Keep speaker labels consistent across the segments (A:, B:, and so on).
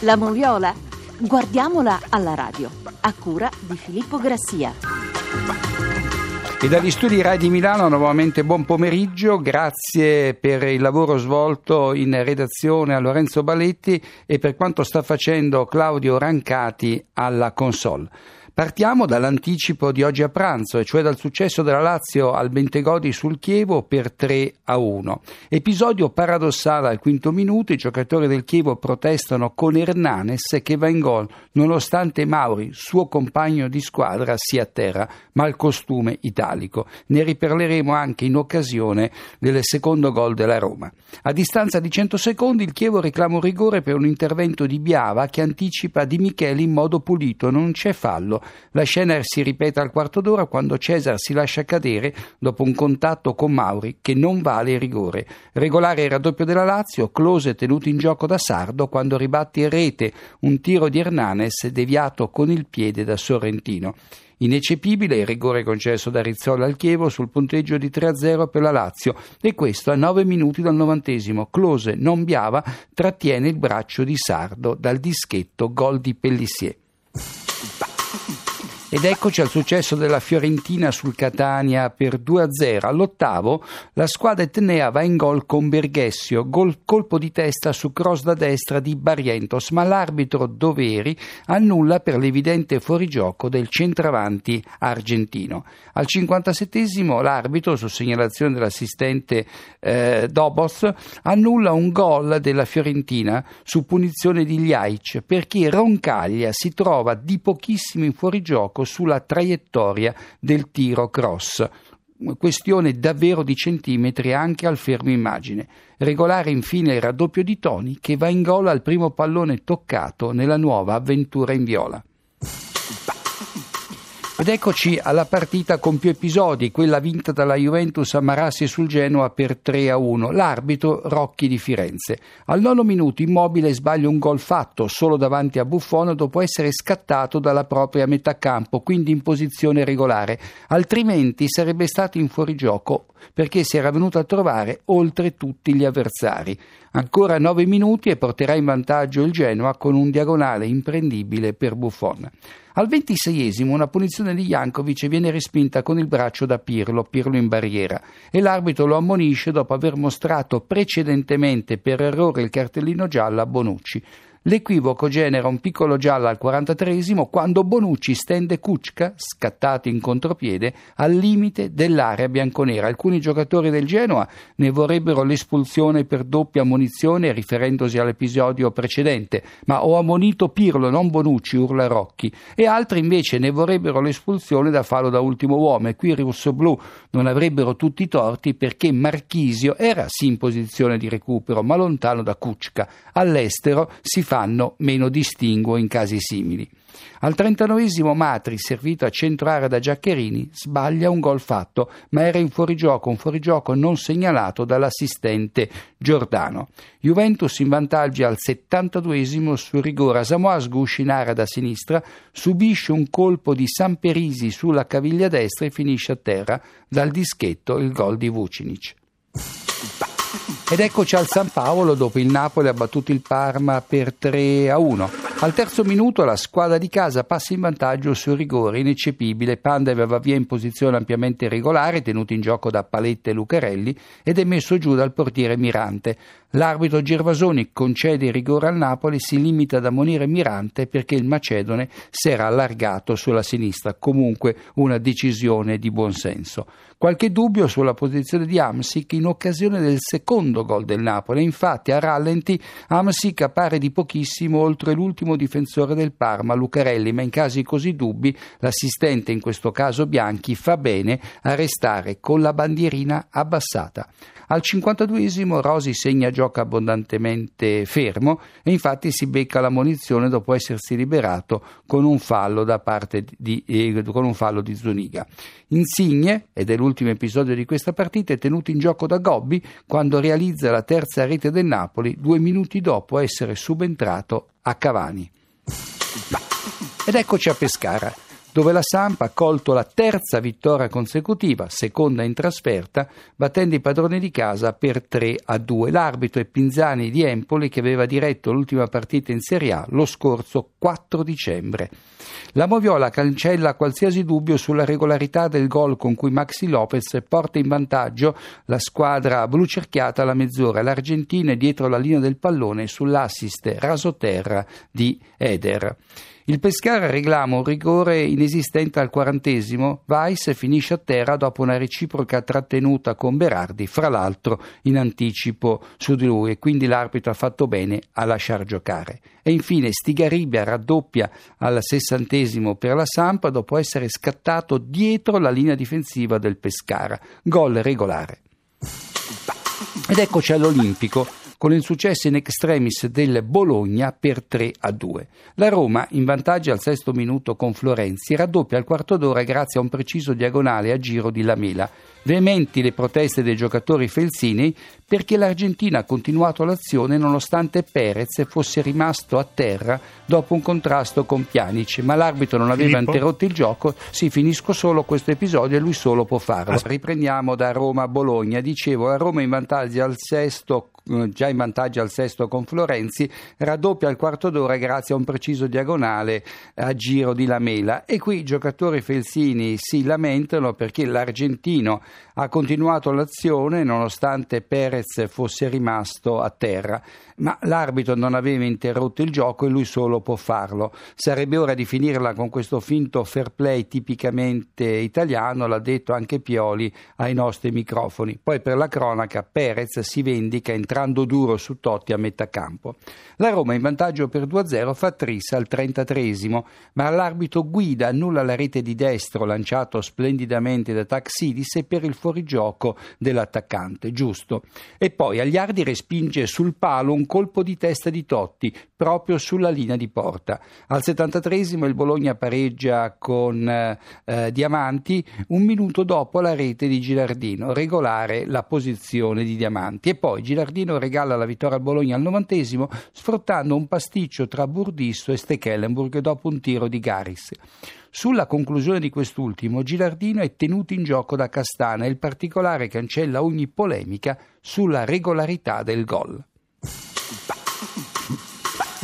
A: La moviola? Guardiamola alla radio, a cura di Filippo Grassia.
B: E dagli studi Rai di Milano nuovamente buon pomeriggio, grazie per il lavoro svolto in redazione a Lorenzo Baletti e per quanto sta facendo Claudio Rancati alla console. Partiamo dall'anticipo di oggi a pranzo, e cioè dal successo della Lazio al Bentegodi sul Chievo per 3 a 1. Episodio paradossale al quinto minuto, i giocatori del Chievo protestano con Hernanes che va in gol, nonostante Mauri, suo compagno di squadra, sia a terra, ma il costume italico. Ne riparleremo anche in occasione del secondo gol della Roma. A distanza di 100 secondi il Chievo reclama un rigore per un intervento di Biava che anticipa Di Michele in modo pulito, non c'è fallo. La scena si ripete al quarto d'ora quando Cesar si lascia cadere dopo un contatto con Mauri che non vale il rigore. Regolare il raddoppio della Lazio, Close tenuto in gioco da Sardo quando ribatte in rete un tiro di Hernanes deviato con il piede da Sorrentino. Ineccepibile il rigore concesso da Rizzola al Chievo sul punteggio di 3-0 per la Lazio e questo a 9 minuti dal novantesimo. Close, non Biava, trattiene il braccio di Sardo dal dischetto gol di Pellissier. Ed eccoci al successo della Fiorentina sul Catania per 2-0. All'ottavo la squadra etnea va in gol con Berghessio, gol, colpo di testa su cross da destra di Barrientos, ma l'arbitro Doveri annulla per l'evidente fuorigioco del centravanti argentino. Al 57 l'arbitro, su segnalazione dell'assistente eh, Dobos, annulla un gol della Fiorentina su punizione di Gliaic perché Roncaglia si trova di pochissimo in fuorigioco sulla traiettoria del tiro cross questione davvero di centimetri anche al fermo immagine. Regolare infine il raddoppio di Toni che va in gol al primo pallone toccato nella nuova avventura in viola. Ed eccoci alla partita con più episodi, quella vinta dalla Juventus a Marassi sul Genoa per 3 a 1. L'arbitro Rocchi di Firenze. Al nono minuto Immobile sbaglia un gol fatto solo davanti a Buffon dopo essere scattato dalla propria metà campo, quindi in posizione regolare. Altrimenti sarebbe stato in fuorigioco perché si era venuto a trovare oltre tutti gli avversari. Ancora nove minuti e porterà in vantaggio il Genoa con un diagonale imprendibile per Buffon. Al ventiseiesimo una punizione di Jankovic viene respinta con il braccio da Pirlo, Pirlo in barriera, e l'arbitro lo ammonisce dopo aver mostrato precedentemente per errore il cartellino giallo a Bonucci. L'equivoco genera un piccolo giallo al 43 quando Bonucci stende Kuczka, scattato in contropiede, al limite dell'area bianconera. Alcuni giocatori del Genoa ne vorrebbero l'espulsione per doppia ammonizione riferendosi all'episodio precedente, ma ho ammonito Pirlo, non Bonucci, urla Rocchi, e altri invece ne vorrebbero l'espulsione da fallo da ultimo uomo e qui i rossoblù non avrebbero tutti i torti perché Marchisio era sì in posizione di recupero ma lontano da Kuczka. All'estero si fa fanno meno distinguo in casi simili. Al 39 Matri, servito a centro area da Giaccherini, sbaglia un gol fatto, ma era in fuorigioco, un fuorigioco non segnalato dall'assistente Giordano. Juventus in vantaggio al 72 sul rigore a Samoas Gush in area da sinistra, subisce un colpo di Samperisi sulla caviglia destra e finisce a terra dal dischetto il gol di Vucinic. Ed eccoci al San Paolo dopo il Napoli ha battuto il Parma per 3 a 1. Al terzo minuto la squadra di casa passa in vantaggio sul rigore ineccepibile. Pandev va via in posizione ampiamente regolare, tenuto in gioco da Paletta e Lucarelli, ed è messo giù dal portiere Mirante. L'arbitro Gervasoni concede il rigore al Napoli, si limita ad ammonire Mirante perché il Macedone si era allargato sulla sinistra. Comunque una decisione di buonsenso. Qualche dubbio sulla posizione di Amsic in occasione del secondo gol del Napoli. Infatti a rallenti Amsic appare di pochissimo oltre l'ultimo difensore del Parma, Lucarelli, ma in casi così dubbi l'assistente, in questo caso Bianchi, fa bene a restare con la bandierina abbassata. Al 52esimo Rosi segna gioco abbondantemente fermo e infatti si becca la munizione dopo essersi liberato con un fallo da parte di, eh, con un fallo di Zuniga. Insigne, ed è l'ultimo episodio di questa partita, è tenuto in gioco da Gobbi quando realizza la terza rete del Napoli due minuti dopo essere subentrato a Cavani. Ed eccoci a Pescara. Dove la Samp ha colto la terza vittoria consecutiva, seconda in trasferta, battendo i padroni di casa per 3 a 2. L'arbitro è Pinzani di Empoli che aveva diretto l'ultima partita in Serie A lo scorso 4 dicembre. La Moviola cancella qualsiasi dubbio sulla regolarità del gol con cui Maxi Lopez porta in vantaggio la squadra blu cerchiata alla mezz'ora. L'Argentina è dietro la linea del pallone sull'assist rasoterra di Eder. Il Pescara reclama un rigore inesistente al quarantesimo, Weiss finisce a terra dopo una reciproca trattenuta con Berardi, fra l'altro in anticipo su di lui e quindi l'arbitro ha fatto bene a lasciar giocare. E infine Stigaribia raddoppia al sessantesimo per la Sampa dopo essere scattato dietro la linea difensiva del Pescara. Gol regolare. Ed eccoci all'Olimpico con il successo in extremis del Bologna per 3 a 2. La Roma, in vantaggio al sesto minuto con Florenzi, raddoppia al quarto d'ora grazie a un preciso diagonale a giro di Lamela. Veementi le proteste dei giocatori felsinei perché l'Argentina ha continuato l'azione nonostante Perez fosse rimasto a terra dopo un contrasto con Pjanic, ma l'arbitro non aveva Filippo? interrotto il gioco. Sì, finisco solo questo episodio e lui solo può farlo. Riprendiamo da Roma a Bologna. Dicevo, la Roma in vantaggio al sesto già in vantaggio al sesto con Florenzi, raddoppia al quarto d'ora grazie a un preciso diagonale a giro di Lamela. E qui i giocatori felsini si lamentano perché l'argentino ha continuato l'azione nonostante Perez fosse rimasto a terra, ma l'arbitro non aveva interrotto il gioco e lui solo può farlo. Sarebbe ora di finirla con questo finto fair play tipicamente italiano, l'ha detto anche Pioli ai nostri microfoni. Poi per la cronaca Perez si vendica entrando duro su Totti a metà campo. La Roma in vantaggio per 2-0 fa tris al 33 ma l'arbitro guida annulla la rete di destro lanciato splendidamente da Taxidis e per il fuorigioco dell'attaccante, giusto. E poi Agliardi respinge sul palo un colpo di testa di Totti, proprio sulla linea di porta. Al 73 il Bologna pareggia con eh, eh, Diamanti, un minuto dopo la rete di Gilardino, regolare la posizione di Diamanti. E poi Gilardino regala la vittoria al Bologna al 90 sfruttando un pasticcio tra Burdisso e Stekelenburg dopo un tiro di Garis. Sulla conclusione di quest'ultimo, Gilardino è tenuto in gioco da Castana e il particolare cancella ogni polemica sulla regolarità del gol.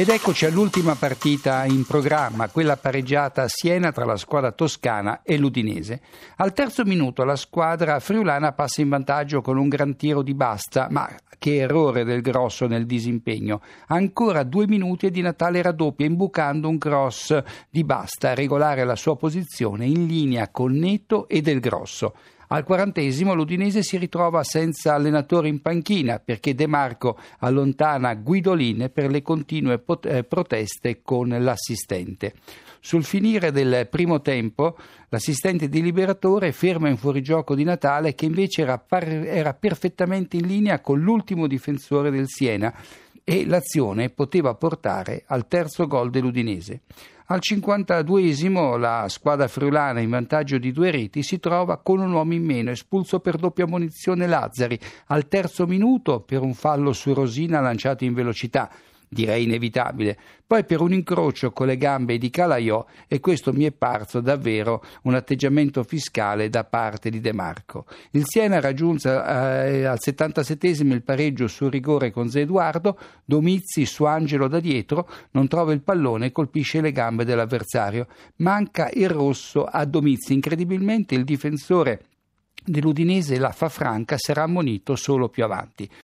B: Ed eccoci all'ultima partita in programma, quella pareggiata a Siena tra la squadra toscana e l'Udinese. Al terzo minuto la squadra friulana passa in vantaggio con un gran tiro di basta, ma che errore del grosso nel disimpegno. Ancora due minuti e di Natale raddoppia imbucando un cross di basta regolare la sua posizione in linea con Neto e del grosso. Al quarantesimo l'Udinese si ritrova senza allenatore in panchina perché De Marco allontana Guidolin per le continue pot- eh, proteste con l'assistente. Sul finire del primo tempo, l'assistente di Liberatore ferma in fuorigioco di Natale che invece era, par- era perfettamente in linea con l'ultimo difensore del Siena e l'azione poteva portare al terzo gol dell'Udinese. Al 52esimo la squadra friulana in vantaggio di due reti si trova con un uomo in meno, espulso per doppia munizione Lazzari, al terzo minuto per un fallo su Rosina lanciato in velocità direi inevitabile, poi per un incrocio con le gambe di Calaiò e questo mi è parso davvero un atteggiamento fiscale da parte di De Marco. Il Siena raggiunse eh, al 77 il pareggio sul rigore con Zé Eduardo, Domizzi su Angelo da dietro non trova il pallone e colpisce le gambe dell'avversario. Manca il rosso a Domizzi, incredibilmente il difensore dell'Udinese la fa franca sarà ammonito solo più avanti.